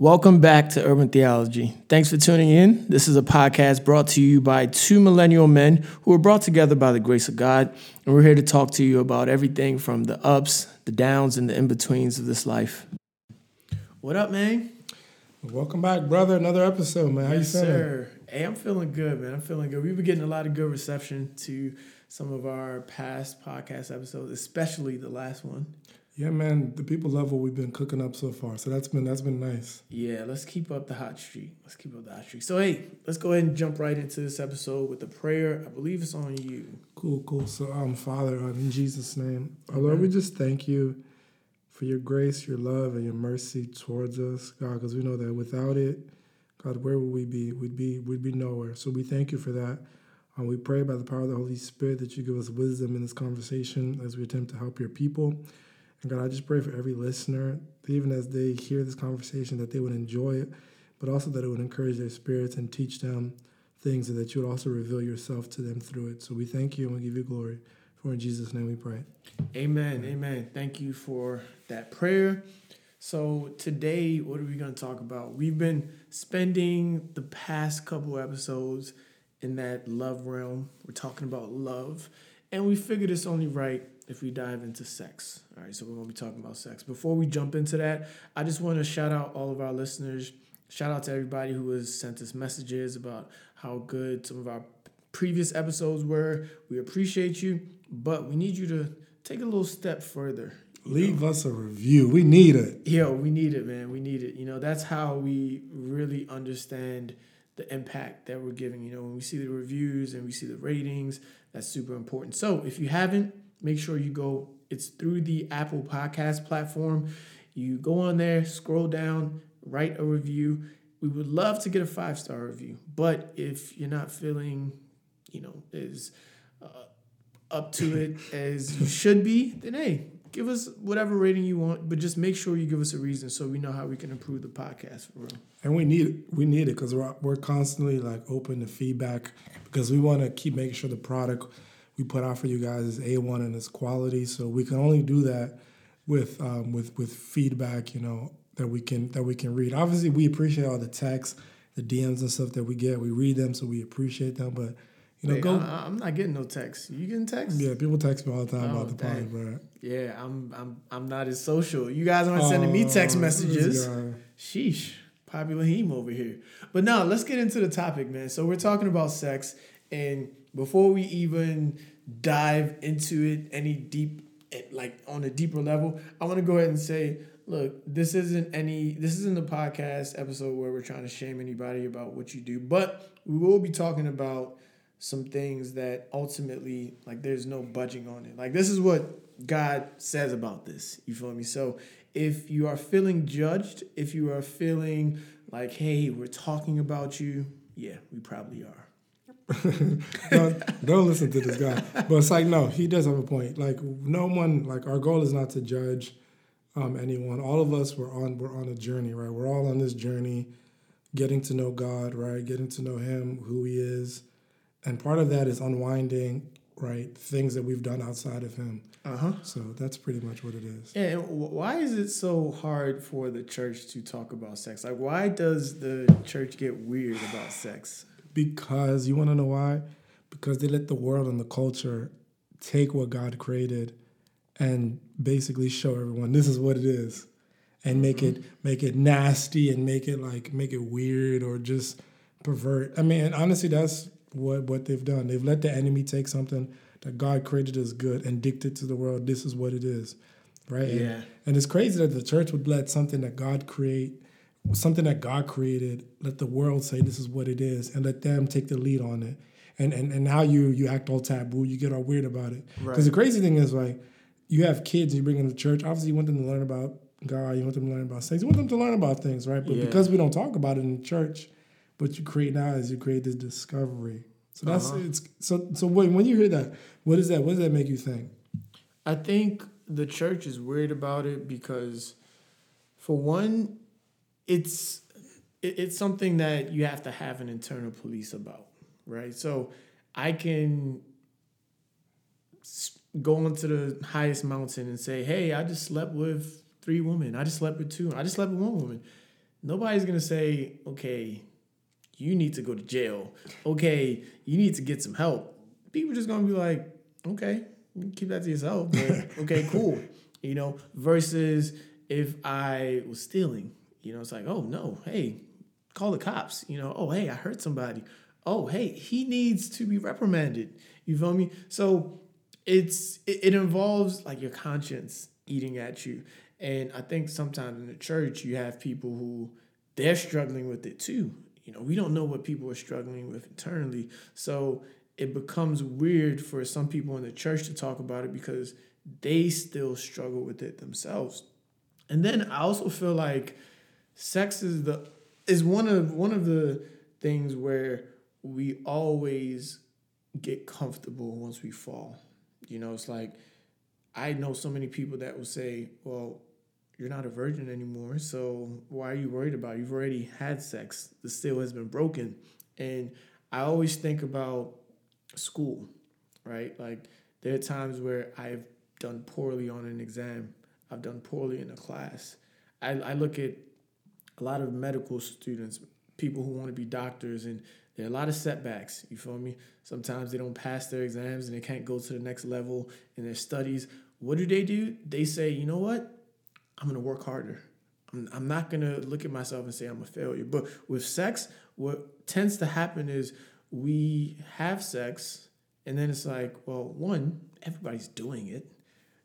Welcome back to Urban Theology. Thanks for tuning in. This is a podcast brought to you by two millennial men who were brought together by the grace of God. And we're here to talk to you about everything from the ups, the downs, and the in betweens of this life. What up, man? Welcome back, brother. Another episode, man. How yes, you feeling? Sir. Hey, I'm feeling good, man. I'm feeling good. We've been getting a lot of good reception to some of our past podcast episodes, especially the last one. Yeah, man. The people love what we've been cooking up so far. So that's been that's been nice. Yeah, let's keep up the hot streak. Let's keep up the hot streak. So hey, let's go ahead and jump right into this episode with the prayer. I believe it's on you. Cool, cool. So um, Father, uh, in Jesus' name, our Lord, we just thank you for your grace, your love, and your mercy towards us, God, because we know that without it, God, where would we be? We'd be we'd be nowhere. So we thank you for that. Um, we pray by the power of the Holy Spirit that you give us wisdom in this conversation as we attempt to help your people. And God, I just pray for every listener, even as they hear this conversation, that they would enjoy it, but also that it would encourage their spirits and teach them things, and that you would also reveal yourself to them through it. So we thank you and we give you glory. For in Jesus' name we pray. Amen. Amen. Thank you for that prayer. So today, what are we going to talk about? We've been spending the past couple episodes in that love realm. We're talking about love, and we figured it's only right if we dive into sex. All right, so we're going to be talking about sex. Before we jump into that, I just want to shout out all of our listeners. Shout out to everybody who has sent us messages about how good some of our previous episodes were. We appreciate you, but we need you to take a little step further. Leave know? us a review. We need it. Yo, we need it, man. We need it. You know, that's how we really understand the impact that we're giving. You know, when we see the reviews and we see the ratings, that's super important. So if you haven't, make sure you go. It's through the Apple Podcast platform. You go on there, scroll down, write a review. We would love to get a five star review, but if you're not feeling, you know, as uh, up to it as you should be, then hey, give us whatever rating you want, but just make sure you give us a reason so we know how we can improve the podcast for real. And we need it. We need it because we're we're constantly like open to feedback because we want to keep making sure the product we put out for you guys is A1 and its quality. So we can only do that with um, with with feedback, you know, that we can that we can read. Obviously, we appreciate all the texts, the DMs and stuff that we get. We read them, so we appreciate them. But you know, Wait, go. I, am not getting no texts. You getting texts? Yeah, people text me all the time Oh, about the dang. pod, bro. Yeah, I'm I'm I'm not as social. You guys aren't sending me text Oh, messages. Sheesh, popular heme over here. But now let's get into the topic, man. So we're talking about sex, and before we even dive into it any deep, eh, like on a deeper level, I want to go ahead and say, look, this isn't any, this isn't a podcast episode where we're trying to shame anybody about what you do, but we will be talking about some things that ultimately, like, there's no budging on it. Like, this is what God says about this. You feel me? So if you are feeling judged, if you are feeling like, hey, we're talking about you, yeah, we probably are. don't, don't listen to this guy. But it's like, no, he does have a point. Like, no one, like, our goal is not to judge um, anyone. All of us, we're on, we're on a journey, right? We're all on this journey, getting to know God, right? Getting to know Him, who He is, and part of that is unwinding, right? Things that we've done outside of Him. Uh huh. So that's pretty much what it is. And why is it so hard for the church to talk about sex? Like, why does the church get weird about sex? Because you want to know why? Because they let the world and the culture take what God created and basically show everyone this is what it is and make it mm-hmm. make it nasty and make it like make it weird or just pervert. I mean, honestly that's what what they've done. They've let the enemy take something that God created as good and dictate to the world this is what it is. Right? And- Yeah. and it's crazy that the church would let something that God create something that God created, let the world say this is what it is, and let them take the lead on it. And and and now you you act all taboo, you get all weird about it. Because Right. the crazy thing is like you have kids you bring them to church. Obviously, you want them to learn about God, you want them to learn about sex, you want them to learn about things, right? But Yeah. because we don't talk about it in church, what you create now is you create this discovery. So that's Uh-huh. it's so so when when you hear that, what is that? What does that make you think? I think the church is weird about it because, for one, it's it, it's something that you have to have an internal police about, right? So I can go onto the highest mountain and say, "Hey, I just slept with three women. I just slept with two. I just slept with one woman." nobody's gonna say, okay, you need to go to jail. Okay, you need to get some help. People just gonna be like, okay, keep that to yourself. But okay, cool. You know, versus if I was stealing, you know, it's like, oh no, hey, call the cops. You know, oh hey, I hurt somebody. Oh hey, he needs to be reprimanded. You feel me? So it's it, it involves like your conscience eating at you. And I think sometimes in the church you have people who they're struggling with it too. You know, we don't know what people are struggling with internally. So it becomes weird for some people in the church to talk about it because they still struggle with it themselves. And then I also feel like sex is the is one of one of the things where we always get comfortable once we fall. You know, it's like I know so many people that will say, "Well, you're not a virgin anymore, so why are you worried about? It? You've already had sex. The seal has been broken." And I always think about school, right? Like there are times where I've done poorly on an exam. I've done poorly in a class. I, I look at a lot of medical students, people who want to be doctors, and there are a lot of setbacks. You feel me? Sometimes they don't pass their exams and they can't go to the next level in their studies. What do they do? They say, you know what? I'm gonna work harder. I'm, I'm not gonna look at myself and say I'm a failure. But with sex, what tends to happen is we have sex, and then it's like, well, one, everybody's doing it.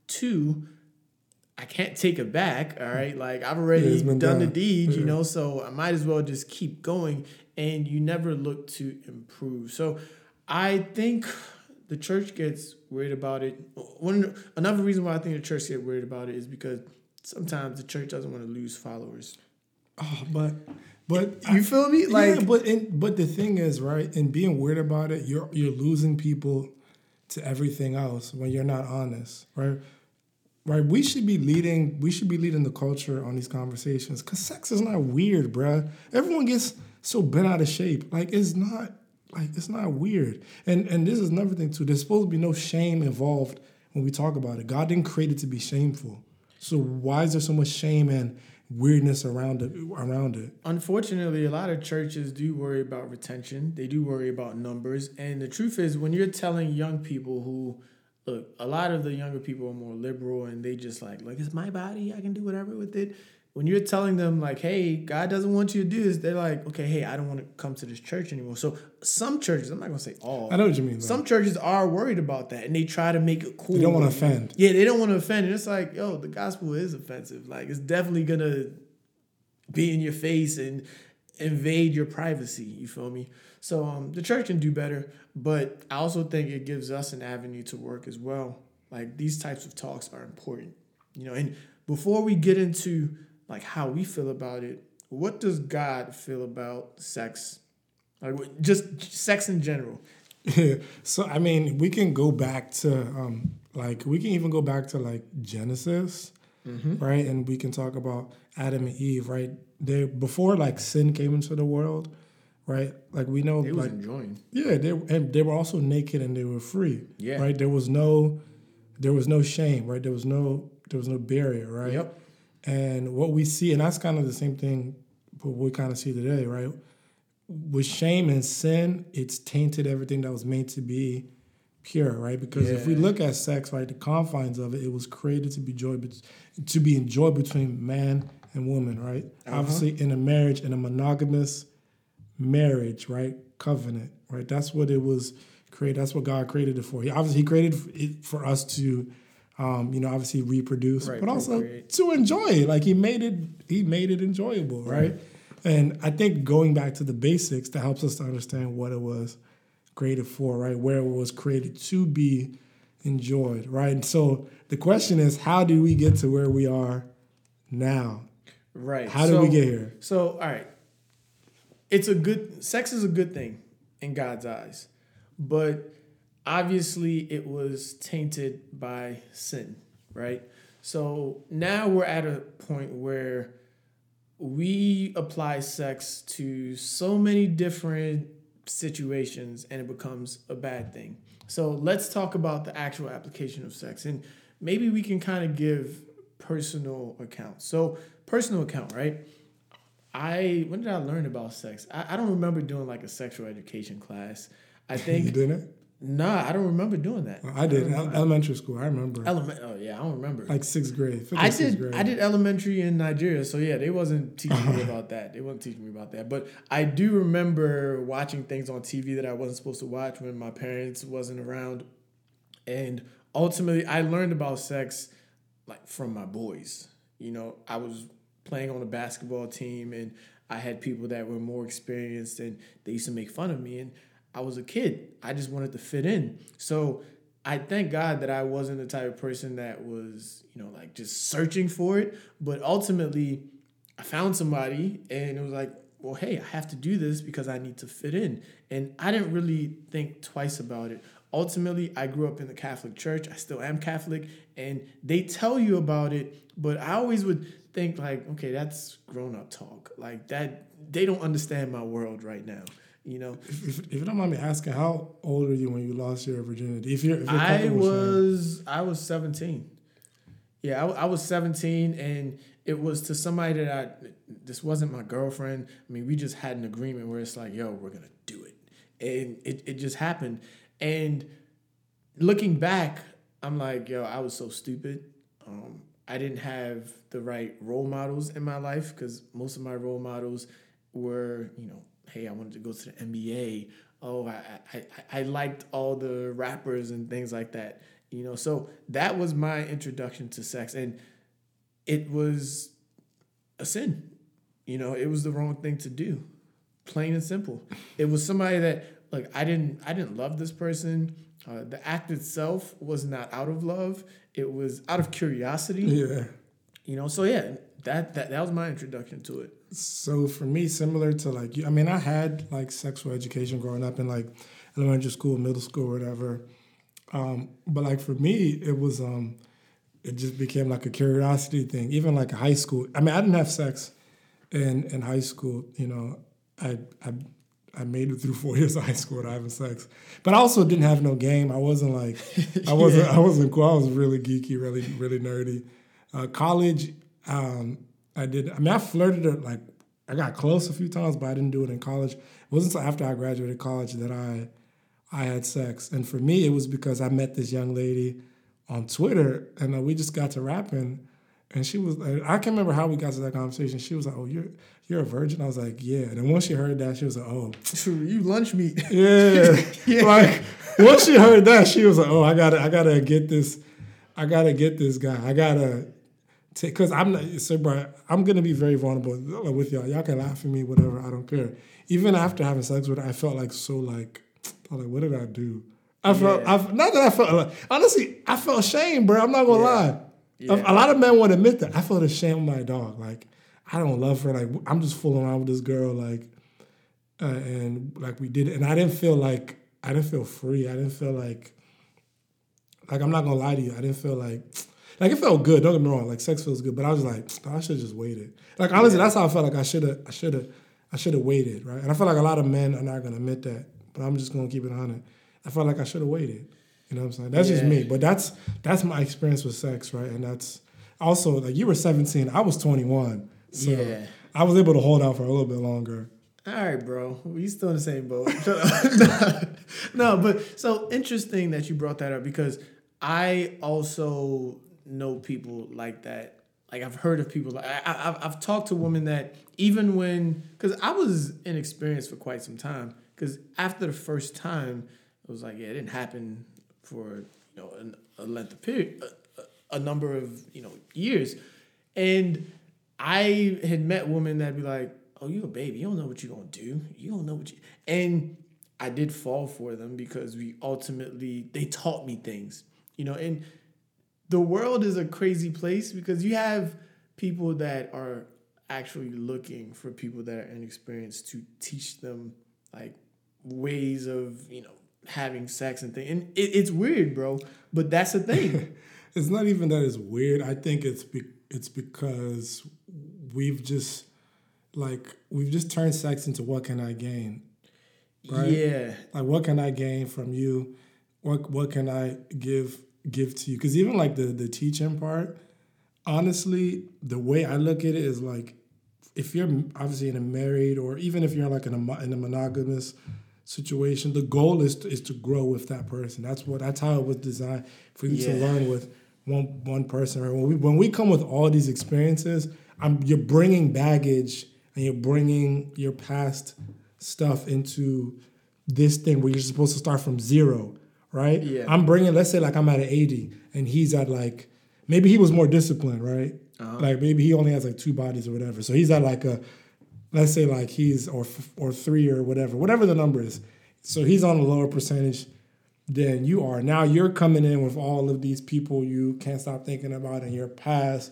Two, I can't take it back. All mm. right. Like I've already done, done, the deed, you know, so I might as well just keep going. And you never look to improve. So I think the church gets worried about it. One another reason why I think the church gets worried about it is because sometimes the church doesn't want to lose followers. Oh, but but you feel me? Like, yeah, but in, but the thing is, right? In being weird about it, you're you're losing people to everything else when you're not honest, right? Right? We should be leading. We should be leading the culture on these conversations because sex is not weird, bruh. Everyone gets so bent out of shape. Like it's not. Like it's not weird. And and this is another thing too. There's supposed to be no shame involved when we talk about it. God didn't create it to be shameful. So why is there so much shame and weirdness around it around it. Unfortunately, a lot of churches do worry about retention. They do worry about numbers. And the truth is when you're telling young people who look, a lot of the younger people are more liberal and they just like, like it's my body, I can do whatever with it when you're telling them like, "Hey, God doesn't want you to do this," they're like, "Okay, hey, I don't want to come to this church anymore." So some churches, I'm not gonna say all. I know what you mean. Though. Some churches are worried about that, and they try to make it cool. They don't want to offend. Yeah, they don't want to offend. And it's like, yo, the gospel is offensive. Like, it's definitely gonna be in your face and invade your privacy. You feel me? So um, the church can do better, but I also think it gives us an avenue to work as well. Like these types of talks are important, you know. And before we get into like how we feel about it. What does God feel about sex? Like just sex in general. Yeah. so I mean, we can go back to um, like we can even go back to like Genesis, mm-hmm. right? And we can talk about Adam and Eve, right? They before like sin came into the world, right? Like we know, they like enjoying. Yeah, they and they were also naked and they were free. Yeah, right. There was no, there was no shame, right? There was no, there was no barrier, right? Yep. And what we see, and that's kind of the same thing what we kind of see today, right? With shame and sin, it's tainted everything that was made to be pure, right? Because yeah. if we look at sex, right, the confines of it, it was created to be joy, to be enjoyed between man and woman, right? Uh-huh. Obviously, in a marriage, in a monogamous marriage, right, covenant, right? That's what it was created. That's what God created it for. He obviously He created it for us to um, you know, obviously reproduce, right, but also to enjoy it. Like he made it, he made it enjoyable, right? right? And I think going back to the basics that helps us to understand what it was created for, right? Where it was created to be enjoyed, right? And so the question is, how do we get to where we are now? Right. How did so, we get here? So, all right. It's a good sex is a good thing in God's eyes. But obviously it was tainted by sin, right? So now we're at a point where we apply sex to so many different situations and it becomes a bad thing. So let's talk about the actual application of sex and maybe we can kind of give personal accounts. So, personal account, right? I when did I learn about sex? I, I don't remember doing like a sexual education class. I think you didn't? Nah, I don't remember doing that. I did. remember. elementary school. I remember. Element. Oh yeah, I don't remember. like sixth grade. I sixth did. Grade. I did elementary in Nigeria, so yeah, they wasn't teaching me about that. They wasn't teaching me about that. But I do remember watching things on TV that I wasn't supposed to watch when my parents wasn't around, and ultimately, I learned about sex like from my boys. You know, I was playing on a basketball team, and I had people that were more experienced, and they used to make fun of me, and I was a kid. I just wanted to fit in. So I thank God that I wasn't the type of person that was, you know, like just searching for it. But ultimately, I found somebody and it was like, well, hey, I have to do this because I need to fit in. And I didn't really think twice about it. Ultimately, I grew up in the Catholic Church. I still am Catholic. And they tell you about it, but I always would think, like, okay, that's grown up talk. Like, that, they don't understand my world right now. You know, If, if, if you don't mind me asking, how old were you when you lost your virginity? If you're, if you're I was I was seventeen. Yeah, I, I was seventeen, and it was to somebody that I. This wasn't my girlfriend. I mean, we just had an agreement where it's like, yo, we're gonna do it, and it it just happened. And looking back, I'm like, yo, I was so stupid. Um, I didn't have the right role models in my life because most of my role models were, you know, hey, I wanted to go to the NBA. Oh, I, I, I- liked all the rappers and things like that. You know, so that was my introduction to sex. And it was a sin. You know, it was the wrong thing to do. Plain and simple. It was somebody that like I didn't I didn't love this person. Uh, the act itself was not out of love. It was out of curiosity. Yeah. You know, so yeah, that that, that was my introduction to it. So for me, similar to like you, I mean, I had like sexual education growing up in like elementary school, middle school, whatever. Um, but like for me, it was um, it just became like a curiosity thing. Even like high school. I mean, I didn't have sex in in high school. You know, I I I made it through four years of high school without having sex. But I also didn't have no game. I wasn't like I wasn't I wasn't cool. I was really geeky, really really nerdy. Uh, college, um, I did. I mean, I flirted it like I got close a few times, but I didn't do it in college. It wasn't until after I graduated college that I I had sex. And for me, it was because I met this young lady on Twitter, and uh, we just got to rapping. And she was, I can't remember how we got to that conversation. She was like, "Oh, you're you're a virgin." I was like, "Yeah." And then once she heard that, she was like, "Oh, you lunch meat. yeah." Yeah. Like once she heard that, she was like, "Oh, I gotta, I gotta get this, I gotta get this guy. I gotta." Because I'm not, so bro, I'm gonna be very vulnerable with y'all. Y'all can laugh at me, whatever. I don't care. Even after having sex with her, I felt like so like, like, what did I do? I felt, Yeah. I, not that I felt like, honestly, I felt ashamed, bro. I'm not gonna Yeah. lie. A, Yeah. a lot of men won't admit that. I felt ashamed of my dog. Like, I don't love her. Like, I'm just fooling around with this girl. Like, uh, and like we did it, and I didn't feel like I didn't feel free. I didn't feel like, like I'm not gonna lie to you. I didn't feel like, like it felt good. Don't get me wrong. Like sex feels good, but I was like, I should have just waited. Like honestly, that's how I felt. Like I should have, I should have, I should have waited, right? And I feel like a lot of men are not gonna admit that, but I'm just gonna keep it honest. I felt like I should have waited. You know what I'm saying? That's just me. But that's that's my experience with sex, right? And that's also like you were 17, I was 21, so Yeah. I was able to hold out for a little bit longer. All right, bro. We still in the same boat. No, but so interesting that you brought that up because I also know people like that. Like I've heard of people. Like, I, I, I've- talked to women that even when, because I was inexperienced for quite some time. Because after the first time, it was like, yeah, it didn't happen for you know an, a length of period, a, a- a number of you know years, and I had met women that'd be like, "Oh, you a baby? You don't know what you're gonna do. You don't know what you." And I did fall for them because we ultimately they taught me things, you know. And the world is a crazy place because you have people that are actually looking for people that are inexperienced to teach them like ways of you know having sex and things. And it, it's weird, bro, but that's the thing. It's not even that it's weird. I think it's be, it's because we've just like we've just turned sex into what can I gain? Right. Yeah. Like what can I gain from you? What what can I give give to you? Because even like the the teaching part, honestly, the way I look at it is like if you're obviously in a married or even if you're like in a in a monogamous situation, the goal is to, is to grow with that person. That's what that's how it was designed for you yeah. to learn with one one person. Right? When we when we come with all these experiences, I'm you're bringing baggage and you're bringing your past stuff into this thing where you're supposed to start from zero, right? Yeah. I'm bringing, let's say, like I'm at an 80 and he's at like, maybe he was more disciplined, right? Uh-huh. Like maybe he only has like two bodies or whatever. So he's at like a, let's say like he's or or three or whatever, whatever the number is. So he's on a lower percentage than you are. Now you're coming in with all of these people you can't stop thinking about in your past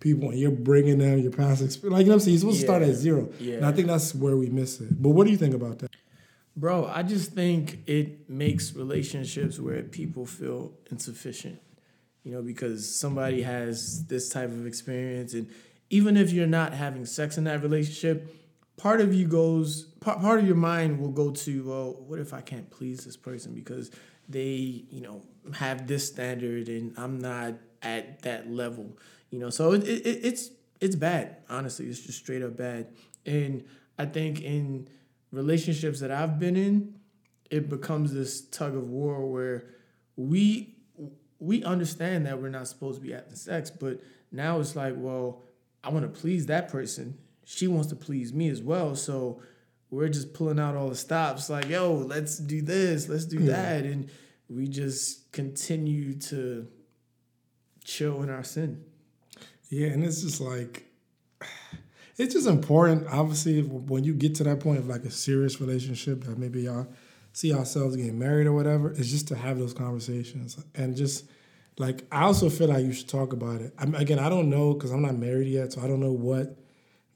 people and you're bringing them your past experience. Like you know what I'm saying? You're supposed yeah. to start at zero. Yeah. And I think that's where we miss it. But what do you think about that? Bro, I just think it makes relationships where people feel insufficient. You know, because somebody has this type of experience and even if you're not having sex in that relationship, part of you goes part, part of your mind will go to, well, what if I can't please this person because they, you know, have this standard and I'm not at that level. You know, so it, it, it's it's bad. Honestly, it's just straight up bad. And I think in relationships that I've been in, it becomes this tug of war where we we understand that we're not supposed to be having sex, but now it's like, well, I want to please that person. She wants to please me as well. So we're just pulling out all the stops, like, yo, let's do this, let's do yeah. that. And we just continue to chill in our sin. Yeah, and it's just like it's just important. Obviously, when you get to that point of like a serious relationship that maybe y'all see ourselves getting married or whatever, it's just to have those conversations and just like I also feel like you should talk about it. I'm, again, I don't know because I'm not married yet, so I don't know what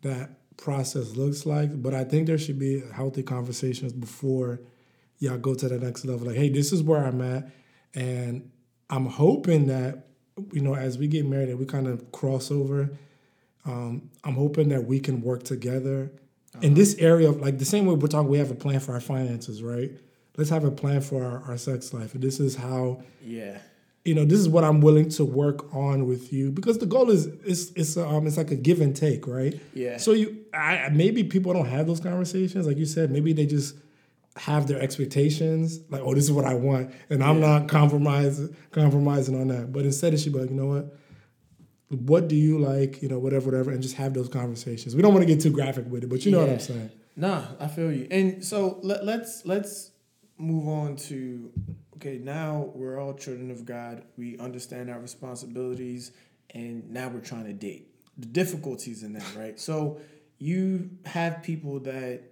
that process looks like. But I think there should be healthy conversations before y'all go to the next level. Like, hey, this is where I'm at, and I'm hoping that you know, as we get married and we kind of cross over, um, I'm hoping that we can work together uh-huh. in this area of like the same way we're talking, we have a plan for our finances, right? Let's have a plan for our, our sex life. And this is how, yeah, you know, this is what I'm willing to work on with you because the goal is it's it's um it's like a give and take, right? Yeah. So you, I maybe people don't have those conversations, like you said. Maybe they just have their expectations, like, oh, this is what I want, and I'm yeah. not compromising compromising on that. But instead, it should be like, you know what? What do you like? You know, whatever, whatever, and just have those conversations. We don't want to get too graphic with it, but you know yeah. what I'm saying. Nah, I feel you. And so let, let's let's move on to okay. Now we're all children of God. We understand our responsibilities, and now we're trying to date. The difficulties in that, right? So you have people that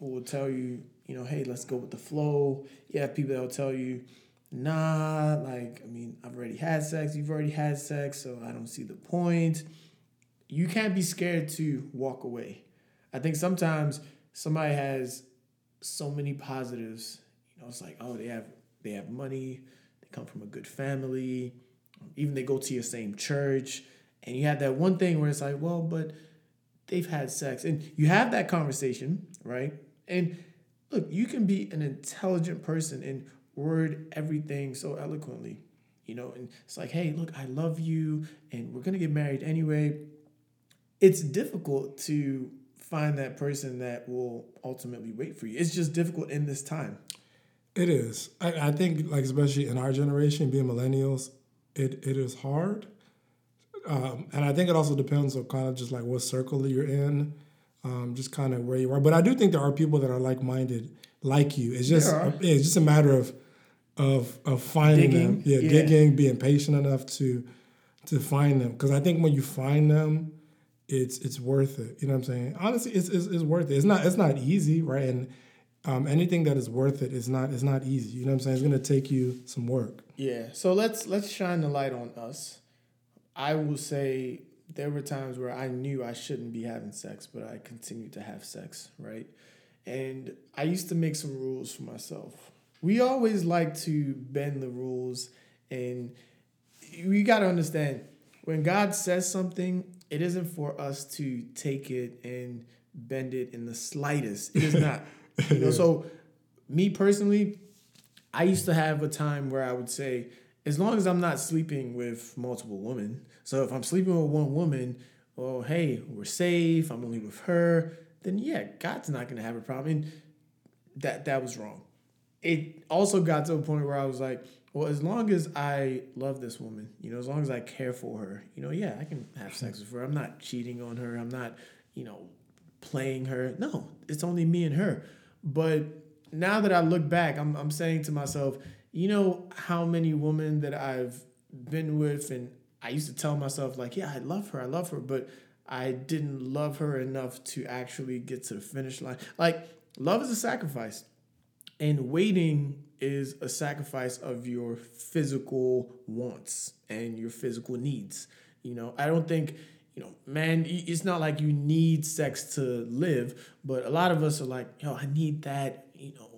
will tell you you know, hey, let's go with the flow. You have people that will tell you, nah, like, I mean, I've already had sex, you've already had sex, so I don't see the point. You can't be scared to walk away. I think sometimes somebody has so many positives. You know, it's like, oh, they have they have money, they come from a good family, even they go to your same church, and you have that one thing where it's like, well, but they've had sex, and you have that conversation, right? And look, you can be an intelligent person and word everything so eloquently, you know, and it's like, hey, look, I love you and we're gonna get married anyway. It's difficult to find that person that will ultimately wait for you. It's just difficult in this time. It is. I, I think, like, especially in our generation, being millennials, it, it is hard. Um, and I think it also depends on kind of just like what circle you're in um, just kind of where you are. But I do think there are people that are like minded, like you. It's just it's just a matter of of of finding digging. them, yeah, yeah, digging, being patient enough to to find them. Because I think when you find them, it's it's worth it. You know what I'm saying? Honestly, it's, it's, it's worth it. It's not it's not easy, right? And um, anything that is worth it is not is not easy. You know what I'm saying? It's gonna take you some work. Yeah. So let's let's shine the light on us. I will say there were times where I knew I shouldn't be having sex, but I continued to have sex, right? And I used to make some rules for myself. We always like to bend the rules, and we got to understand when God says something, it isn't for us to take it and bend it in the slightest. It is not. you know, so me personally, I used to have a time where I would say, as long as I'm not sleeping with multiple women, so if I'm sleeping with one woman, well, hey, we're safe. I'm only with her. Then yeah, God's not gonna have a problem. And that that was wrong. It also got to a point where I was like, well, as long as I love this woman, you know, as long as I care for her, you know, yeah, I can have sex with her. I'm not cheating on her. I'm not, you know, playing her. No, it's only me and her. But now that I look back, I'm I'm saying to myself, you know how many women that I've been with and I used to tell myself like, yeah, I love her, I love her, but I didn't love her enough to actually get to the finish line. Like, love is a sacrifice. And waiting is a sacrifice of your physical wants and your physical needs. You know, I don't think, you know, man, it's not like you need sex to live, but a lot of us are like, yo, I need that, you know,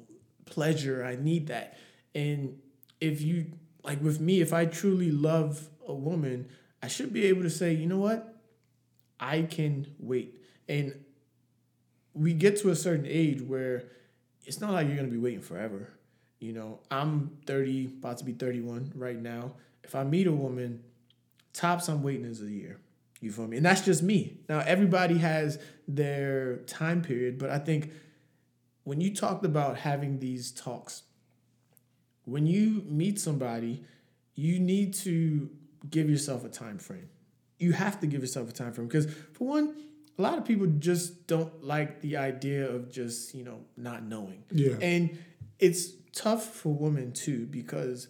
pleasure. I need that. And if you, like with me, if I truly love a woman, I should be able to say, you know what? I can wait. And we get to a certain age where it's not like you're to be waiting forever. You know, I'm 30, about to be 31 right now. If I meet a woman, tops I'm waiting is a year. You feel me? And that's just me. Now, everybody has their time period, but I think when you talked about having these talks, when you meet somebody, you need to give yourself a time frame. You have to give yourself a time frame because, for one, a lot of people just don't like the idea of just you know not knowing. Yeah, and it's tough for women too because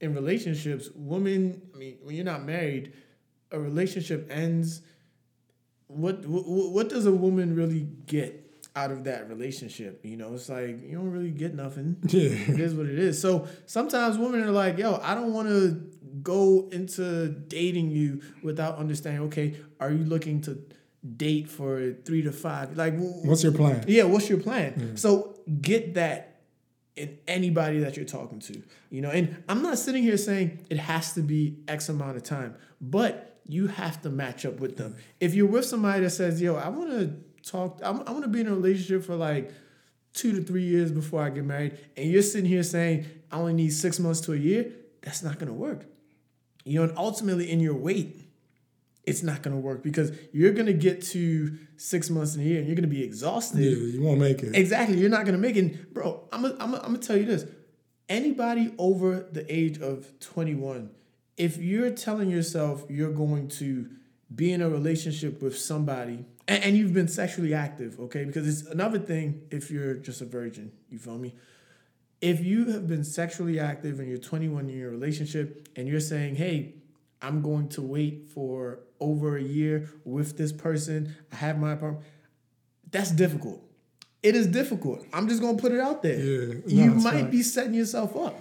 in relationships, women. I mean, when you're not married, a relationship ends. What what, what does a woman really get out of that relationship? You know, it's like you don't really get nothing. Yeah, it is what it is. So sometimes women are like, "Yo, I don't want to go into dating you without understanding. Okay, are you looking to?" Date for three to five like what's your plan yeah what's your plan so get that in anybody that you're talking to. You know, and I'm not sitting here saying it has to be X amount of time, but you have to match up with them. Mm. If you're with somebody that says, "Yo, I want to talk, I want to be in a relationship for like two to three years before I get married," and you're sitting here saying, "I only need six months to a year," that's not gonna work. You know, and ultimately, in your weight, it's not going to work because you're going to get to six months in a year and you're going to be exhausted. Yeah, you won't make it. Exactly. You're not going to make it. Bro, I'm going I'm to tell you this. Anybody over the age of 21, if you're telling yourself you're going to be in a relationship with somebody and, and you've been sexually active, okay? Because it's another thing if you're just a virgin. You feel me? If you have been sexually active and you're 21 in your relationship and you're saying, hey, I'm going to wait for over a year with this person. I have my apartment. That's difficult. It is difficult. I'm just gonna put it out there. Yeah, you no, might be setting yourself up.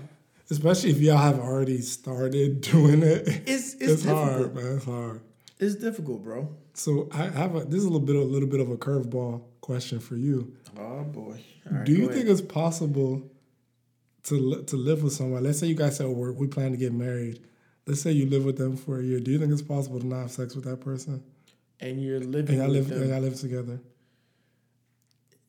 Especially if y'all have already started doing it. It's it's, it's hard, man. It's hard. It's difficult, bro. So I have a this is a little bit a little bit of a curveball question for you. Oh boy. Do you think it's possible to to live with someone? Let's say you guys said oh, we plan to get married let's say you live with them for a year. Do you think it's possible to not have sex with that person? And you're living and I live, them. And y'all live together.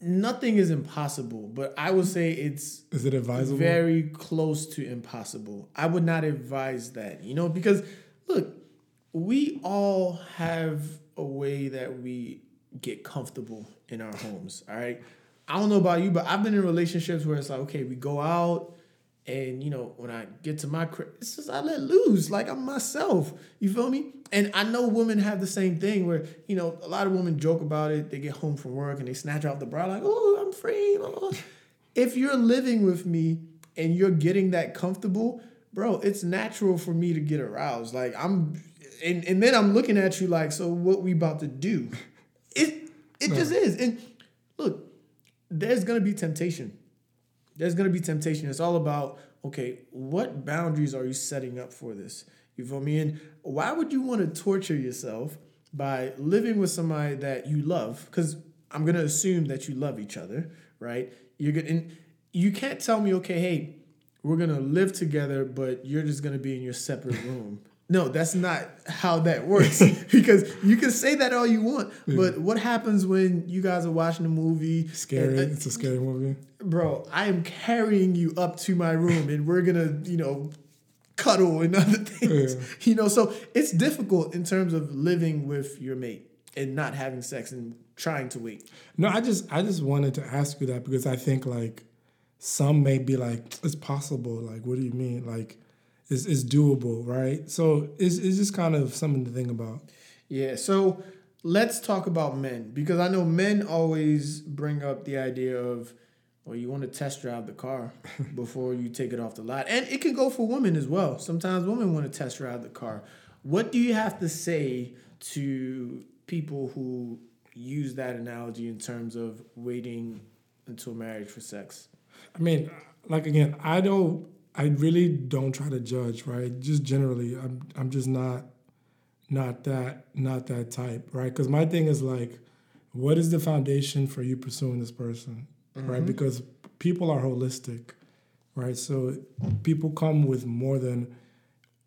Nothing is impossible, but I would say it's is it advisable? Very close to impossible. I would not advise that. You know, because look, we all have a way that we get comfortable in our homes. All right. I don't know about you, but I've been in relationships where it's like, okay, we go out, and you know, when I get to my crib, it's just I let loose, like I'm myself. You feel me? And I know women have the same thing where you know a lot of women joke about it. They get home from work and they snatch off the bra like, "Oh, I'm free." if you're living with me and you're getting that comfortable, bro, it's natural for me to get aroused. Like I'm, and and then I'm looking at you like, so what we about to do? It it no. just is. And look, there's gonna be temptation there's gonna be temptation. It's all about okay, what boundaries are you setting up for this? You feel me? And why would you want to torture yourself by living with somebody that you love? Because I'm gonna assume that you love each other, right? You're gonna you can't tell me, okay, hey, we're gonna live together, but you're just gonna be in your separate room. No, that's not how that works. because you can say that all you want, yeah. but what happens when you guys are watching a movie? Scary. And, uh, it's a scary movie. Bro, I am carrying you up to my room and we're gonna, you know, cuddle and other things. Yeah. You know, so it's difficult in terms of living with your mate and not having sex and trying to wait. No, I just I just wanted to ask you that because I think like some may be like it's possible. Like, what do you mean? Like, it's, it's doable, right? So it's it's just kind of something to think about. Yeah. So let's talk about men because I know men always bring up the idea of well, you want to test drive the car before you take it off the lot. And it can go for women as well. Sometimes women want to test drive the car. What do you have to say to people who use that analogy in terms of waiting until marriage for sex? I mean, like again, I don't I really don't try to judge, right? Just generally, I'm I'm just not not that not that type, right? Because my thing is like, what is the foundation for you pursuing this person, mm-hmm. right? Because people are holistic, right? So people come with more than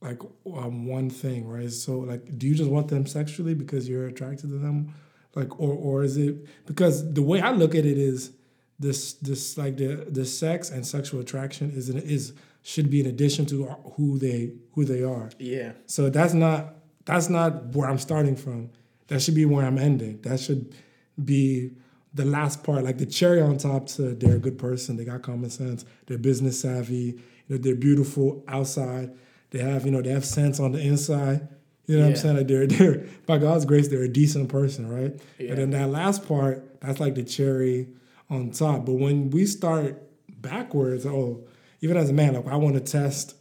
like um, one thing, right? So like, do you just want them sexually because you're attracted to them, like, or or is it because the way I look at it is this this like the the sex and sexual attraction is an, is should be in addition to who they who they are. Yeah. So that's not that's not where I'm starting from. That should be where I'm ending. That should be the last part, like the cherry on top to they're a good person, they got common sense, they're business savvy, you know, they're beautiful outside, they have, you know, they have sense on the inside. You know yeah. what I'm saying? Like they're they're by God's grace, they're a decent person, right? Yeah. And then that last part, that's like the cherry on top. But when we start backwards, oh, even as a man, like I want to test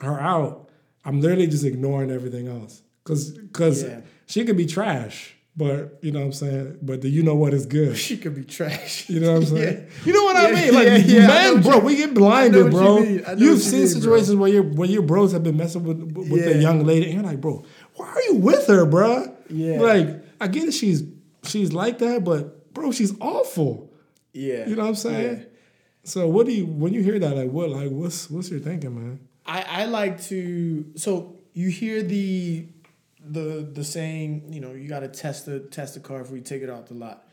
her out, I'm literally just ignoring everything else because because yeah. she could be trash. But you know what I'm saying? But do you know what is good? She could be trash. You know what I'm saying? Yeah. You know what yeah, I mean? Like yeah, man, bro, we get blinded, bro. You You've seen mean, situations bro. where your where your bros have been messing with with a young lady, and you're like, bro, why are you with her, bro? Yeah. Like, I get it, she's she's like that, but bro, she's awful. Yeah. You know what I'm saying? So what do you when you hear that, like what like what's what's your thinking, man? I, I like to so you hear the the the saying, you know, you got to test the test the car before you take it off the lot.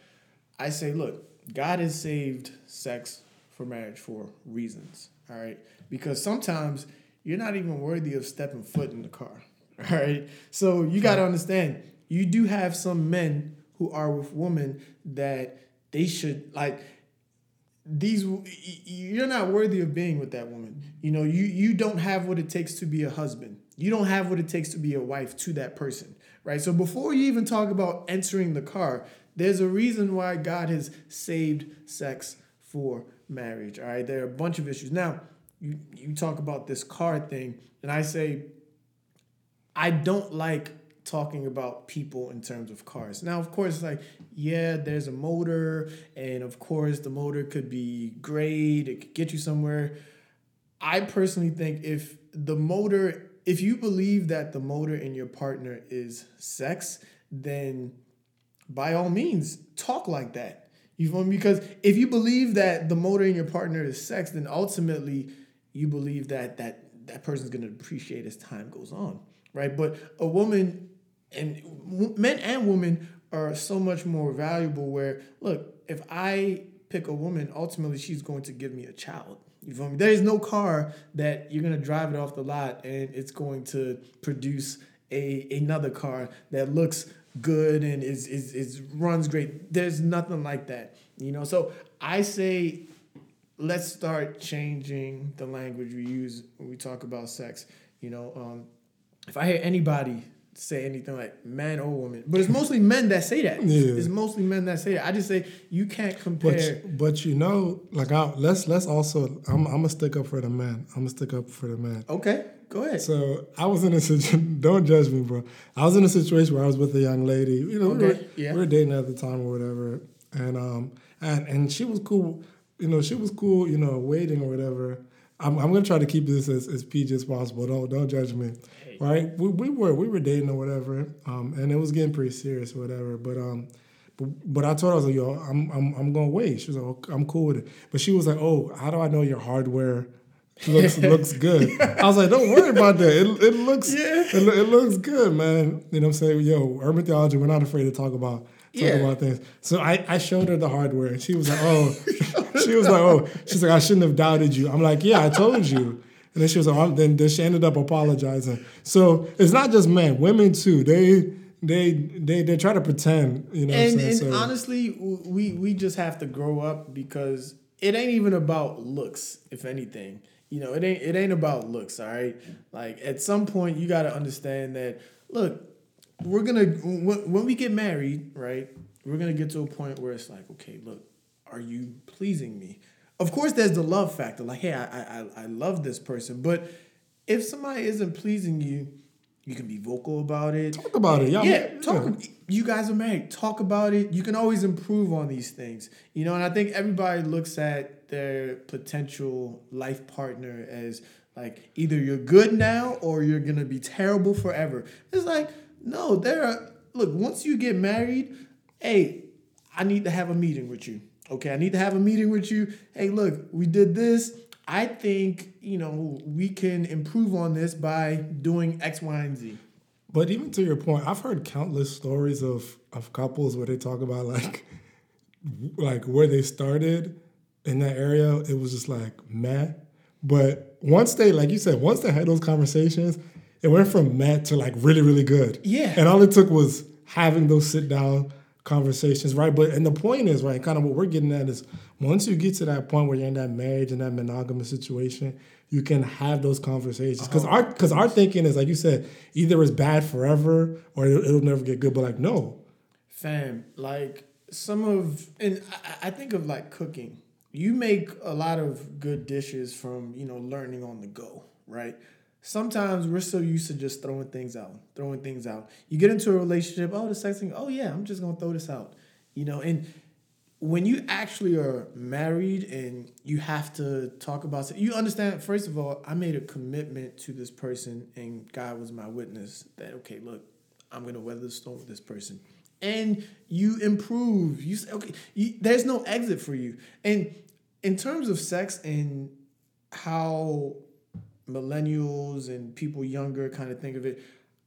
I say, look, God has saved sex for marriage for reasons. All right, because sometimes you're not even worthy of stepping foot in the car. All right, so you got to understand, you do have some men who are with women that they should like these you're not worthy of being with that woman you know you you don't have what it takes to be a husband you don't have what it takes to be a wife to that person, right? So before you even talk about entering the car, there's a reason why God has saved sex for marriage, all right? There are a bunch of issues. Now, you, you talk about this car thing, and I say, I don't like talking about people in terms of cars. Now, of course, like, yeah, there's a motor, and of course, the motor could be great, it could get you somewhere. I personally think if the motor if you believe that the motor in your partner is sex, then by all means talk like that. You feel me? Because if you believe that the motor in your partner is sex, then ultimately you believe that that that person's gonna appreciate as time goes on, right? But a woman and men and women are so much more valuable. Where look, if I pick a woman, ultimately she's going to give me a child. You feel me? There is no car that you're gonna drive it off the lot and it's going to produce a another car that looks good and is is, is runs great. There's nothing like that. You know, so I say let's start changing the language we use when we talk about sex. You know, um, if I hear anybody say anything like man or woman, but it's mostly men that say that. Yeah. It's mostly men that say that. I just say you can't compare. But, but you know, like I, let's let's also I'm, I'm gonna stick up for the man. I'm gonna stick up for the man. Okay, go ahead. So I was in a situation. Don't judge me, bro. I was in a situation where I was with a young lady. You know, okay. we, were, yeah. we were dating at the time or whatever, and um and and she was cool. You know, she was cool. You know, waiting or whatever. I'm, I'm gonna try to keep this as, as PG as possible. Don't don't judge me, hey. right? We, we were we were dating or whatever, um, and it was getting pretty serious or whatever. But um, but, but I told her I was like, yo, I'm I'm I'm gonna wait. She was like, oh, I'm cool with it. But she was like, oh, how do I know your hardware looks looks good? I was like, don't worry about that. It, it looks yeah. it, it looks good, man. You know what I'm saying? Yo, urban theology, we're not afraid to talk about talk yeah. about things. So I, I showed her the hardware and she was like, oh, she was like, oh, she's like, I shouldn't have doubted you. I'm like, yeah, I told you. And then she was like, oh, then, then she ended up apologizing. So it's not just men, women too. They they they they try to pretend, you know. And, and so, honestly, we we just have to grow up because it ain't even about looks, if anything. You know, it ain't it ain't about looks, all right? Like at some point you got to understand that look, we're to when, when we get married, right? We're going to get to a point where it's like, okay, look, are you pleasing me? Of course there's the love factor. Like, hey, I I I love this person, but if somebody isn't pleasing you, you can be vocal about it. Talk about it, y'all. Yeah, talk. You guys are married. Talk about it. You can always improve on these things, you know. And I think everybody looks at their potential life partner as like either you're good now or you're gonna be terrible forever. It's like no, there are. Look, once you get married, hey, I need to have a meeting with you. Okay, I need to have a meeting with you. Hey, look, we did this. I think, you know, we can improve on this by doing X, Y, and Z. But even to your point, I've heard countless stories of of couples where they talk about like like where they started in that area, it was just like meh. But once they, like you said, once they had those conversations, it went from meh to like really, really good. Yeah. And all it took was having those sit down conversations, right? But and the point is, right, kind of what we're getting at is once you get to that point where you're in that marriage and that monogamous situation, you can have those conversations. Because uh-huh. our because our thinking is like you said, either it's bad forever or it'll, it'll never get good. But like no, Fam, like some of, and I, I think of like cooking. You make a lot of good dishes from, you know, learning on the go, right? Sometimes we're so used to just throwing things out, throwing things out. You get into a relationship, oh, the sex thing, oh yeah, I'm just gonna throw this out. You know, and when you actually are married and you have to talk about it, you understand, first of all, I made a commitment to this person and God was my witness that, okay, look, I'm to weather the storm with this person. And you improve. You say, okay, you, there's no exit for you. And in terms of sex and how millennials and people younger kind of think of it,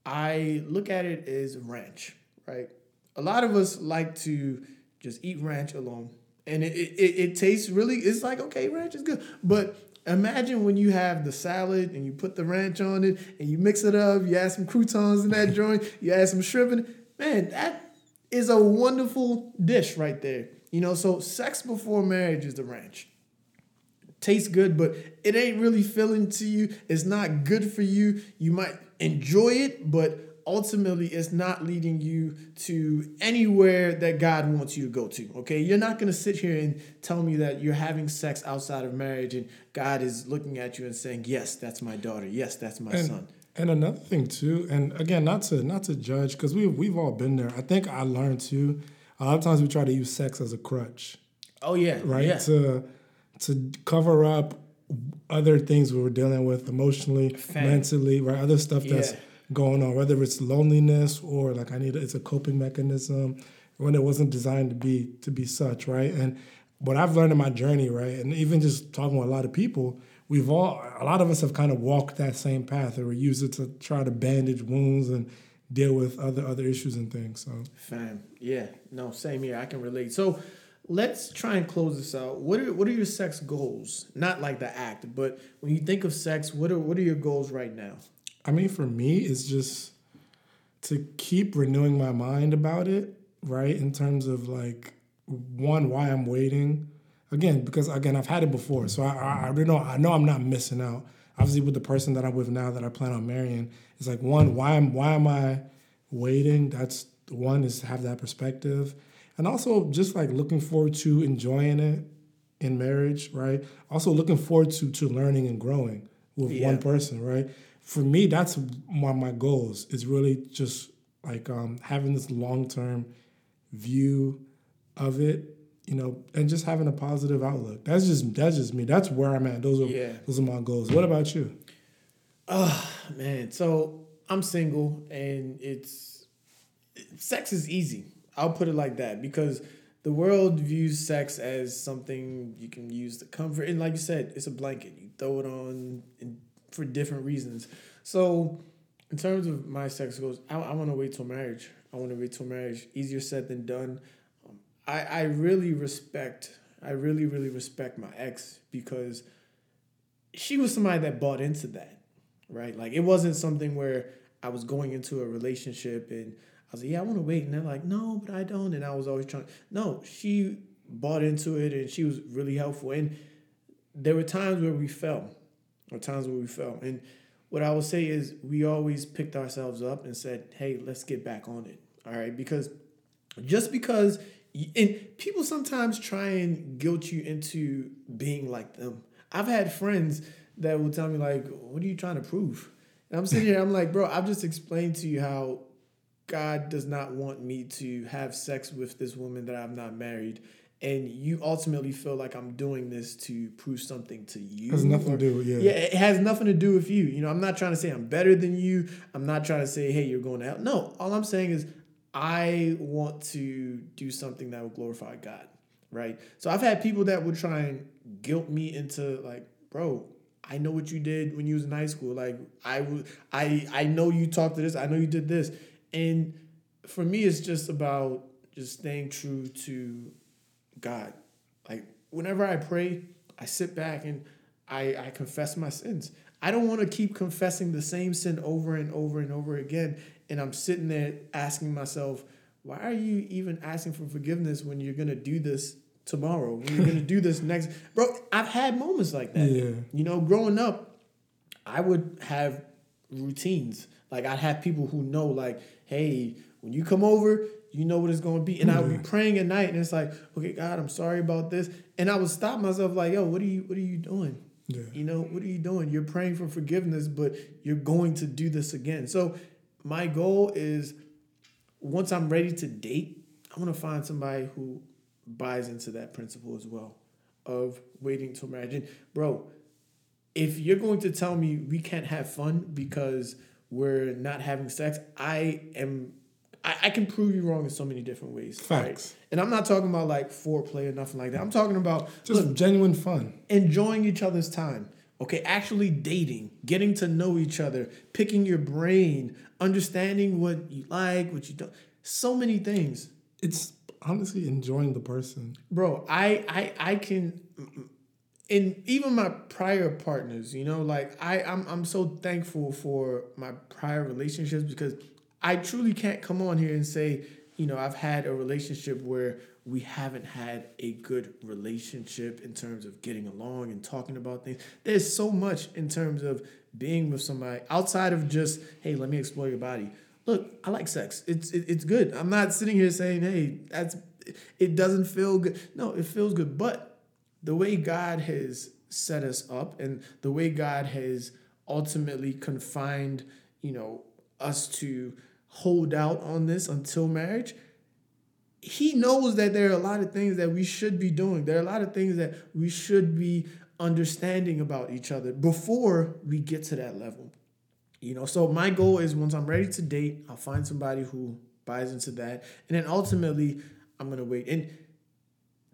I look at it as ranch, right? A lot of us like to just eat ranch alone. And it, it, it tastes really, it's like, okay, ranch is good. But imagine when you have the salad and you put the ranch on it and you mix it up, you add some croutons in that joint, you add some shrimp in it. Man, that is a wonderful dish right there. You know, so sex before marriage is the ranch. Tastes good, but it ain't really filling to you. It's not good for you. You might enjoy it, but ultimately it's not leading you to anywhere that God wants you to go to. Okay. You're not going to sit here and tell me that you're having sex outside of marriage and God is looking at you and saying, Yes, that's my daughter. Yes, that's my and, son. And another thing too, and again, not to not to judge, because we we've all been there. I think I learned too. A lot of times we try to use sex as a crutch. Oh yeah. Right? Yeah. To to cover up other things we were dealing with emotionally, mentally, right? Other stuff that's Yeah. going on, whether it's loneliness or like I need a, it's a coping mechanism when it wasn't designed to be to be such, right? And what I've learned in my journey, right, and even just talking with a lot of people, we've all a lot of us have kind of walked that same path, or we use it to try to bandage wounds and deal with other other issues and things. So Fam. Yeah. No, same here. I can relate. So let's try and close this out. What are what are your sex goals? Not like the act, but when you think of sex, what are what are your goals right now? I mean, for me, it's just to keep renewing my mind about it, right? In terms of like one, why I'm waiting. Again, because again, I've had it before, so I, I, I know I know I'm not missing out. Obviously, with the person that I'm with now, that I plan on marrying, it's like one, why am why am I waiting? That's one is to have that perspective, and also just like looking forward to enjoying it in marriage, right? Also looking forward to to learning and growing with Yeah. one person, right? For me, that's one of my goals. Is really just like um, having this long term view of it, you know, and just having a positive outlook. That's just that's just me. That's where I'm at. Those are Yeah. those are my goals. What about you? Oh man, so I'm single and it's sex is easy. I'll put it like that because the world views sex as something you can use to comfort and like you said, it's a blanket. You throw it on for different reasons. So in terms of my sex goals, I, I want to wait till marriage. I want to wait till marriage. Easier said than done. Um, I I really respect. I really really respect my ex because she was somebody that bought into that, right? Like it wasn't something where I was going into a relationship and I was like, yeah, I want to wait, and they're like, no, but I don't, and I was always trying. No, she bought into it and she was really helpful, and there were times where we fell, or times where we fell, and what I would say is we always picked ourselves up and said, hey, let's get back on it, all right, because just because and people sometimes try and guilt you into being like them. I've had friends that will tell me like, "What are you trying to prove?" And I'm sitting here, I'm like, "Bro, I've just explained to you how God does not want me to have sex with this woman that I've not married." And you ultimately feel like I'm doing this to prove something to you. It has nothing or, to do with yeah. Yeah, it has nothing to do with you. You know, I'm not trying to say I'm better than you. I'm not trying to say, hey, you're going to hell. No, all I'm saying is I want to do something that will glorify God, right? So I've had people that would try and guilt me into like, bro, I know what you did when you was in high school. Like I would, I I know you talked to this. I know you did this, and for me, it's just about just staying true to God. Like whenever I pray, I sit back and I I confess my sins. I don't want to keep confessing the same sin over and over and over again and I'm sitting there asking myself, why are you even asking for forgiveness when you're gonna do this tomorrow? When you're gonna do this next, bro? I've had moments like that. Yeah. You know, growing up, I would have routines. Like I'd have people who know, like, hey, when you come over, you know what it's going to be. And I would be praying at night, and it's like, okay, God, I'm sorry about this. And I would stop myself, like, yo, what are you, what are you doing? Yeah. You know, what are you doing? You're praying for forgiveness, but you're going to do this again. So my goal is once I'm ready to date, I want to find somebody who buys into that principle as well of waiting till marriage. And bro, if you're going to tell me we can't have fun because we're not having sex, I am I, I can prove you wrong in so many different ways. Facts. Right? And I'm not talking about like foreplay or nothing like that. I'm talking about just look, genuine fun. Enjoying each other's time. Okay, actually dating, getting to know each other, picking your brain, understanding what you like, what you don't. So many things. It's honestly enjoying the person. Bro, I I I can and even my prior partners, you know, like I I'm I'm so thankful for my prior relationships because I truly can't come on here and say, you know, I've had a relationship where we haven't had a good relationship in terms of getting along and talking about things. There's so much in terms of being with somebody outside of just, hey, let me explore your body. Look, I like sex. It's it, it's good. I'm not sitting here saying, hey, that's it doesn't feel good. No, it feels good. But the way God has set us up and the way God has ultimately confined, you know, us to hold out on this until marriage, he knows that there are a lot of things that we should be doing. There are a lot of things that we should be understanding about each other before we get to that level. You know, so my goal is once I'm ready to date, I'll find somebody who buys into that. And then ultimately, I'm going to wait. And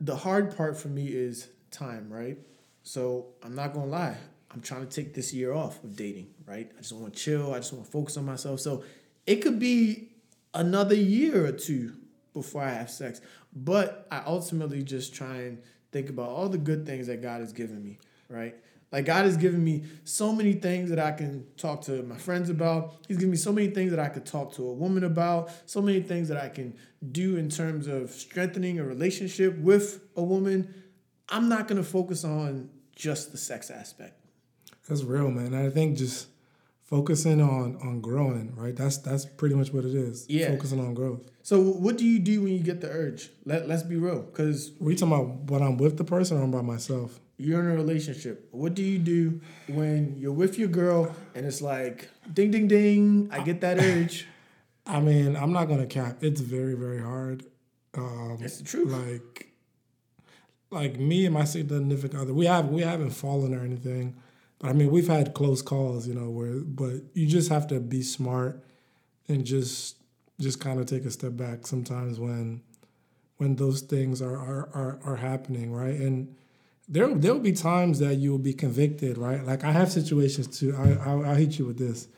the hard part for me is time, right? So I'm not to lie. I'm trying to take this year off of dating, right? I just want to chill. I just want to focus on myself. So it could be another year or two before I have sex. But I ultimately just try and think about all the good things that God has given me, right? Like God has given me so many things that I can talk to my friends about. He's given me so many things that I could talk to a woman about, so many things that I can do in terms of strengthening a relationship with a woman. I'm not going to focus on just the sex aspect. That's real, man. I think just focusing on on growing, right? That's that's pretty much what it is. Yeah. Focusing on growth. So what do you do when you get the urge? Let let's be real, because we talking about when I'm with the person or I'm by myself. You're in a relationship. What do you do when you're with your girl and it's like ding ding ding? I get that urge. I mean, I'm not gonna cap. It's very very hard. Um, it's the truth. Like, like me and my significant other, we have we haven't fallen or anything but I mean, we've had close calls, you know, where but you just have to be smart and just just kind of take a step back sometimes when when those things are are are, are happening, right? And there there will be times that you will be convicted, right? Like I have situations too. I I'll, I'll hit you with this.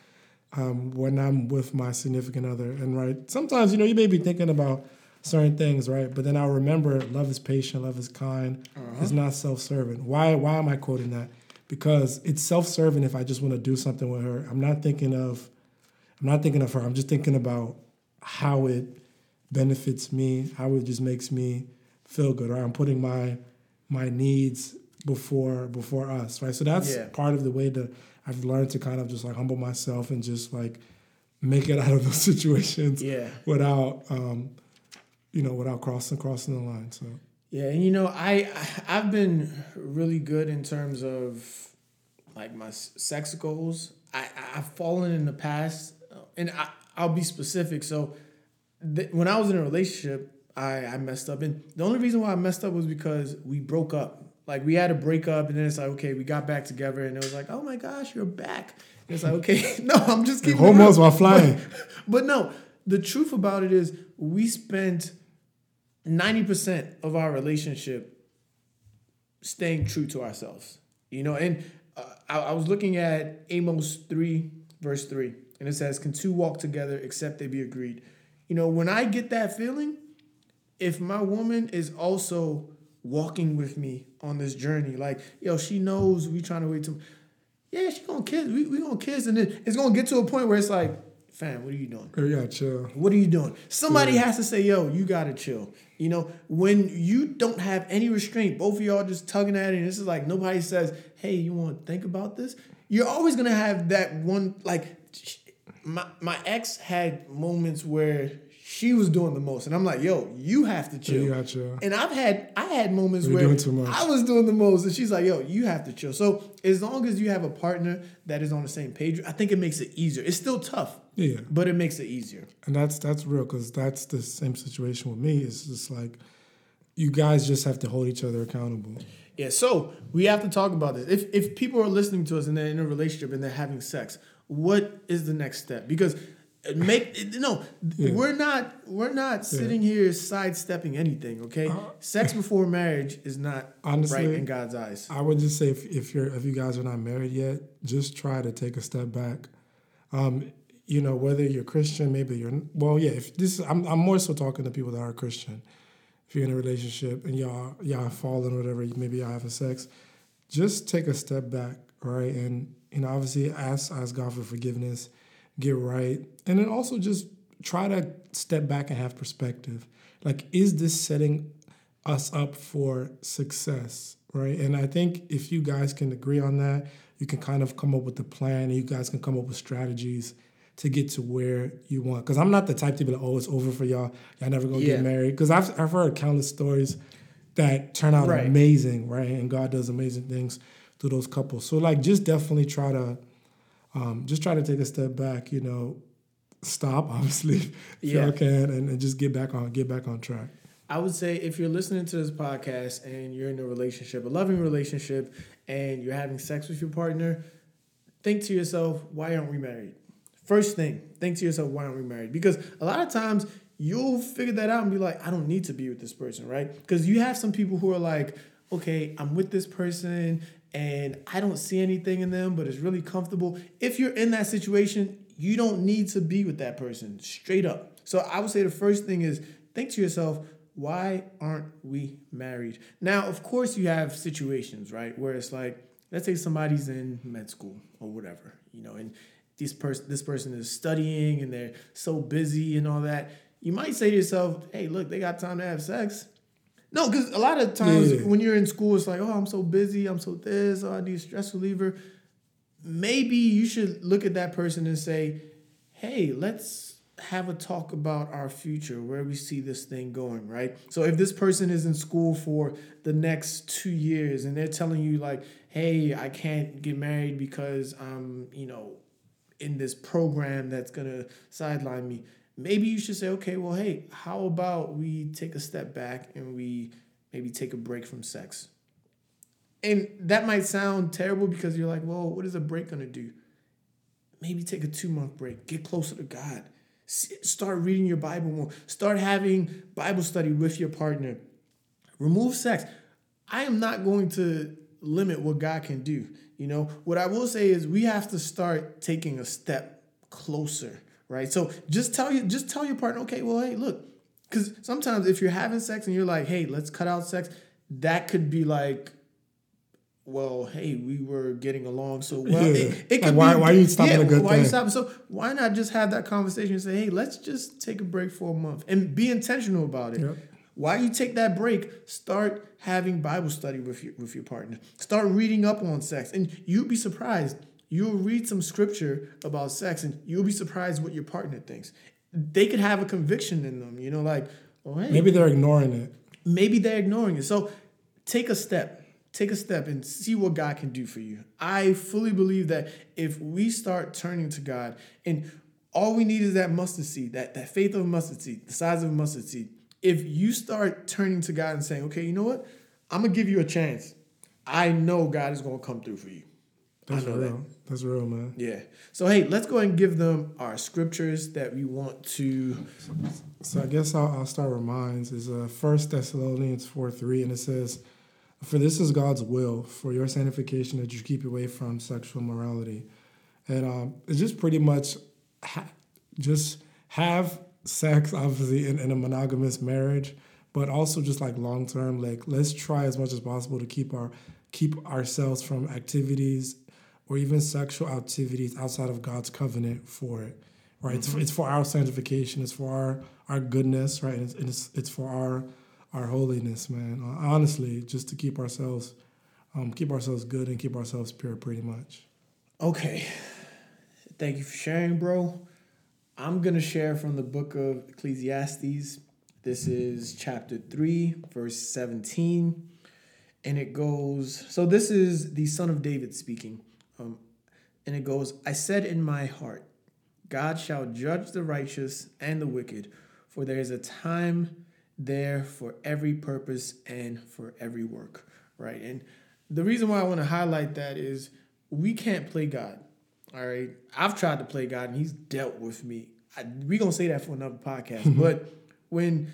Um, when I'm with my significant other, and right, sometimes you know you may be thinking about certain things, right? But then I'll remember love is patient, love is kind, uh-huh. it's not self-serving. Why why am I quoting that? because it's self-serving if I just want to do something with her. I'm not thinking of I'm not thinking of her. I'm just thinking about how it benefits me, how it just makes me feel good. Right? I'm putting my my needs before before us, right? So that's Yeah. part of the way that I've learned to kind of just like humble myself and just like make it out of those situations Yeah. without um, you know, without crossing crossing the line. So Yeah, and you know, I I've been really good in terms of like my sex goals. I I've fallen in the past, and I I'll be specific. So th- when I was in a relationship, I I messed up, and the only reason why I messed up was because we broke up. Like we had a breakup, and then it's like okay, we got back together, and it was like oh my gosh, you're back. And it's like okay, no, I'm just keeping Homos while flying. But no, the truth about it is we spent 90% of our relationship staying true to ourselves. You know, and uh, I, I was looking at Amos 3, verse 3, and it says, Can two walk together except they be agreed? You know, when I get that feeling, if my woman is also walking with me on this journey, like, yo, she knows we trying to wait to, yeah, she gonna kiss, we, we gonna kiss, and then it's gonna get to a point where it's like, fam, what are you doing? oh, yeah, chill. What are you doing? Somebody has to say, yo, you gotta chill. You know, when you don't have any restraint, both of y'all just tugging at it, and this is like nobody says, hey, you wanna think about this? You're always gonna have that one, like, my, my ex had moments where she was doing the most, and I'm like, yo, you have to chill. You got chill. And I've had I had moments You're where. I was doing the most, and she's like, "Yo, you have to chill." So as long as you have a partner that is on the same page, I think it makes it easier. It's still tough, Yeah. but it makes it easier. And that's that's real because that's the same situation with me. It's just like you guys just have to hold each other accountable. Yeah, so we have to talk about this. If if people are listening to us and they're in a relationship and they're having sex, what is the next step? Because make no, Yeah. we're not we're not sitting here sidestepping anything. Okay, sex before marriage is not Honestly, right in God's eyes. I would just say if, if you're if you guys are not married yet, just try to take a step back. Um, you know, whether you're Christian, maybe you're well, yeah. If this, I'm I'm more so talking to people that are Christian. If you're in a relationship and y'all y'all have fallen or whatever, maybe y'all having sex, just take a step back, right? And you know, obviously ask ask God for forgiveness, get right, and then also just try to step back and have perspective. Like, is this setting us up for success, right? And I think if you guys can agree on that, you can kind of come up with a plan and you guys can come up with strategies to get to where you want. Because I'm not the type to be like, oh, it's over for y'all. Y'all never gonna Yeah. get married. Because I've, I've heard countless stories that turn out Right. amazing, right? And God does amazing things through those couples. So like, just definitely try to, um, just try to take a step back. You know, stop obviously if Yeah. y'all can, and, and just get back on get back on track. I would say if you're listening to this podcast and you're in a relationship, a loving relationship, and you're having sex with your partner, think to yourself, why aren't we married? First thing, think to yourself, why aren't we married? Because a lot of times you'll figure that out and be like, I don't need to be with this person, right? Because you have some people who are like, okay, I'm with this person and I don't see anything in them, but it's really comfortable. If you're in that situation, you don't need to be with that person, straight up. So I would say the first thing is think to yourself, why aren't we married? Now, of course, you have situations, right, where it's like, let's say somebody's in med school or whatever, you know, and this person this person is studying and they're so busy and all that. You might say to yourself, hey, look, they got time to have sex. No, because a lot of times Yeah. when you're in school, it's like, oh, I'm so busy, I'm so this, oh, I need a stress reliever. Maybe you should look at that person and say, hey, let's have a talk about our future, where we see this thing going, right? So if this person is in school for the next two years and they're telling you like, hey, I can't get married because I'm, you know, in this program that's gonna sideline me. Maybe you should say, okay, well, hey, how about we take a step back and we maybe take a break from sex? And that might sound terrible because you're like, well, what is a break gonna do? Maybe take a two month break, get closer to God, start reading your Bible more, start having Bible study with your partner, remove sex. I am not going to limit what God can do. You know, what I will say is we have to start taking a step closer, right? So just tell you, just tell your partner, okay, well, hey, look, because sometimes if you're having sex and you're like, hey, let's cut out sex, that could be like well, hey, we were getting along so well. Yeah. It, it Like, could why- be, why you stopping yeah, a good why you stopping? So why not just have that conversation and say, hey, let's just take a break for a month and be intentional about it. Yep. While you take that break, start having Bible study with your with your partner. Start reading up on sex, and you'll be surprised. You'll read some scripture about sex, and you'll be surprised what your partner thinks. They could have a conviction in them, you know, like, oh hey, Maybe they're ignoring it. maybe they're ignoring it. So take a step. Take a step and see what God can do for you. I fully believe that if we start turning to God and all we need is that mustard seed, that, that faith of a mustard seed, the size of a mustard seed. If you start turning to God and saying, okay, you know what? I'm gonna give you a chance. I know God is gonna come through for you. That's real. that. That's real, man. Yeah. So hey, let's go ahead and give them our scriptures that we want to So I guess I'll, I'll start with mine. Is uh, First Thessalonians four three, and it says, "For this is God's will for your sanctification that you keep away from sexual morality," and um, it's just pretty much ha- just have sex, obviously in, in a monogamous marriage, but also just like long term. Like let's try as much as possible to keep our keep ourselves from activities or even sexual activities outside of God's covenant for it right? It's, it's for our sanctification. It's for our our goodness, right? And it's it's, it's for our our holiness, man. Uh, honestly, just to keep ourselves um, keep ourselves good and keep ourselves pure, pretty much. Okay. Thank you for sharing, bro. I'm to share from the book of Ecclesiastes. This is chapter 3, verse 17. And it goes so this is the son of David speaking. Um, and it goes, I said in my heart, God shall judge the righteous and the wicked, for there is a time there for every purpose and for every work. Right. And the reason why I want to highlight that is we can't play God. All right. I've tried to play God and he's dealt with me. I, we going to say that for another podcast. but when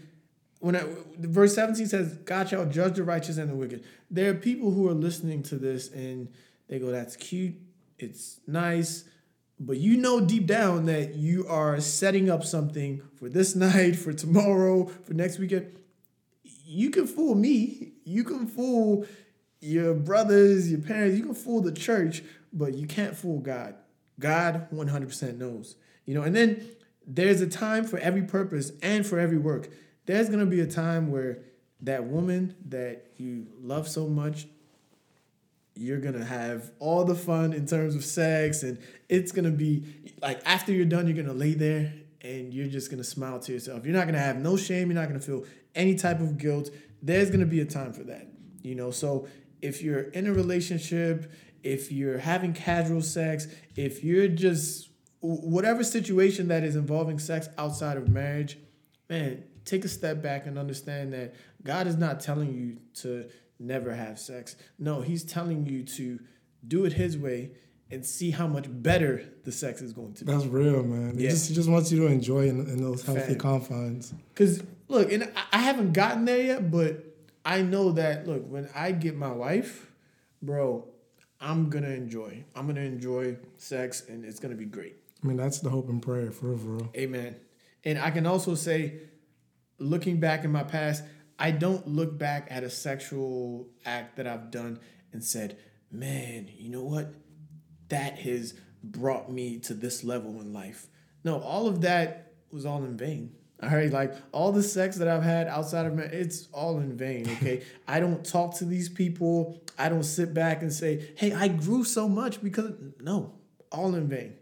when I, verse 17 says, God shall judge the righteous and the wicked. There are people who are listening to this and they go, that's cute. It's nice. But you know deep down that you are setting up something for this night, for tomorrow, for next weekend. You can fool me. You can fool your brothers, your parents. You can fool the church, but you can't fool God. God 100% knows. You know, and then there's a time for every purpose and for every work. There's going to be a time where that woman that you love so much you're gonna have all the fun in terms of sex and it's gonna be like after you're done you're gonna lay there and you're just gonna smile to yourself. You're not gonna have no shame you're not gonna feel any type of guilt. There's gonna be a time for that you know? So if you're in a relationship if you're having casual sex if you're just whatever situation that is involving sex outside of marriage man take a step back and understand that god is not telling you to never have sex. No, he's telling you to do it his way and see how much better the sex is going to be. That's real, man. He just he just wants you to enjoy in, in those healthy Fact. confines. Because look, and I- haven't gotten there yet, but I know that look, when I get my wife, bro, I'm gonna enjoy. I'm gonna enjoy sex, and it's gonna be great. I mean, that's the hope and prayer for real. Amen. And I can also say, looking back in my past, I don't look back at a sexual act that I've done and said, man, you know what? That has brought me to this level in life. No, all of that was all in vain. All right, like all the sex that I've had outside of marriage, it's all in vain. Okay, I don't talk to these people. I don't sit back and say, "Hey, I grew so much because." No, all in vain.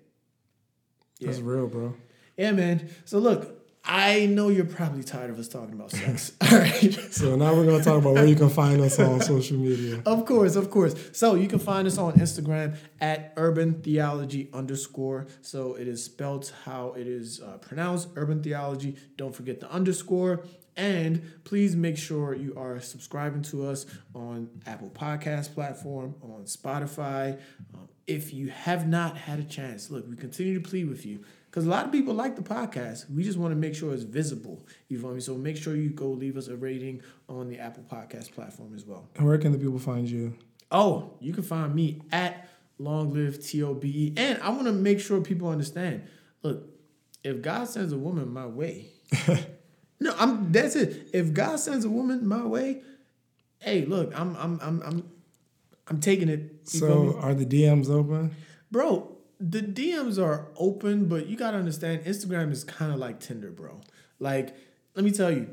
That's real, bro. Yeah, man. So look, I know you're probably tired of us talking about sex. All right. So now we're gonna talk about where you can find us on social media. Of course, of course. So you can find us on Instagram at urban theology underscore. So it is spelled how it is uh, pronounced, urban theology. Don't forget the underscore. And please make sure you are subscribing to us on Apple Podcast platform, on Spotify. Um, if you have not had a chance, look, we continue to plead with you because a lot of people like the podcast. We just want to make sure it's visible. You feel me? So make sure you go leave us a rating on the Apple Podcast platform as well. And where can the people find you? Oh, you can find me at Long Live TOBE. And I want to make sure people understand. Look, if God sends a woman my way, no, I'm that's it. If God sends a woman my way, hey, look, I'm I'm I'm I'm I'm taking it. So are the DMs open? bro, the DMs are open, but you gotta understand Instagram is kind of like Tinder, bro. Like, let me tell you,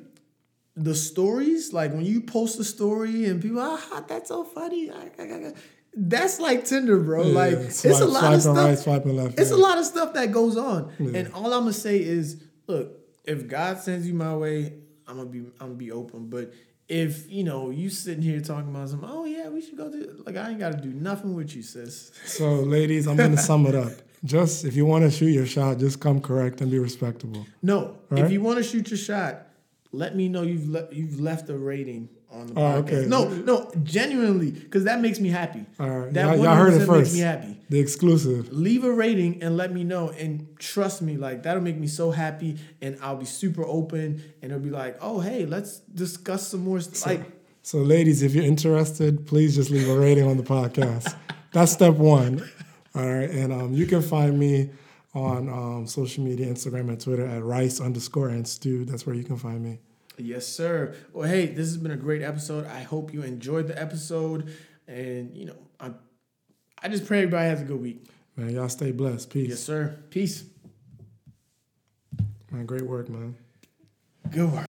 the stories, like when you post a story and people, ah, that's so funny. ah, ah, ah, ah," That's like Tinder, bro. Yeah, like yeah. it's a lot of stuff. right, left. It's yeah. a lot of stuff that goes on. And all I'm gonna say is, look, if God sends you my way, I'm gonna be I'm gonna be open. But if you know you sitting here talking about some, oh yeah, we should go do like I ain't gotta do nothing with you, sis. So, ladies, I'm to sum it up. Just if you want to shoot your shot, just come correct and be respectable. No, if you want to shoot your shot, let me know you've le- you've left a rating on the Oh, podcast. okay. No, no, genuinely, because that makes me happy. All right. That y'all, y'all heard it first. makes me happy. The exclusive. leave a rating and let me know and trust me like that'll make me so happy and i'll be super open and it'll be like oh hey let's discuss some more st- like So, ladies, if you're interested, please just leave a rating on the podcast. That's step one. All right. And um, you can find me on um, social media, Instagram and Twitter at rice underscore and stew. That's where you can find me. Yes sir. Well hey this has been a great episode. I hope you enjoyed the episode. And you know i i just pray everybody has a good week. Man, y'all stay blessed. Peace. yes sir. Peace. Man, great work, man. good work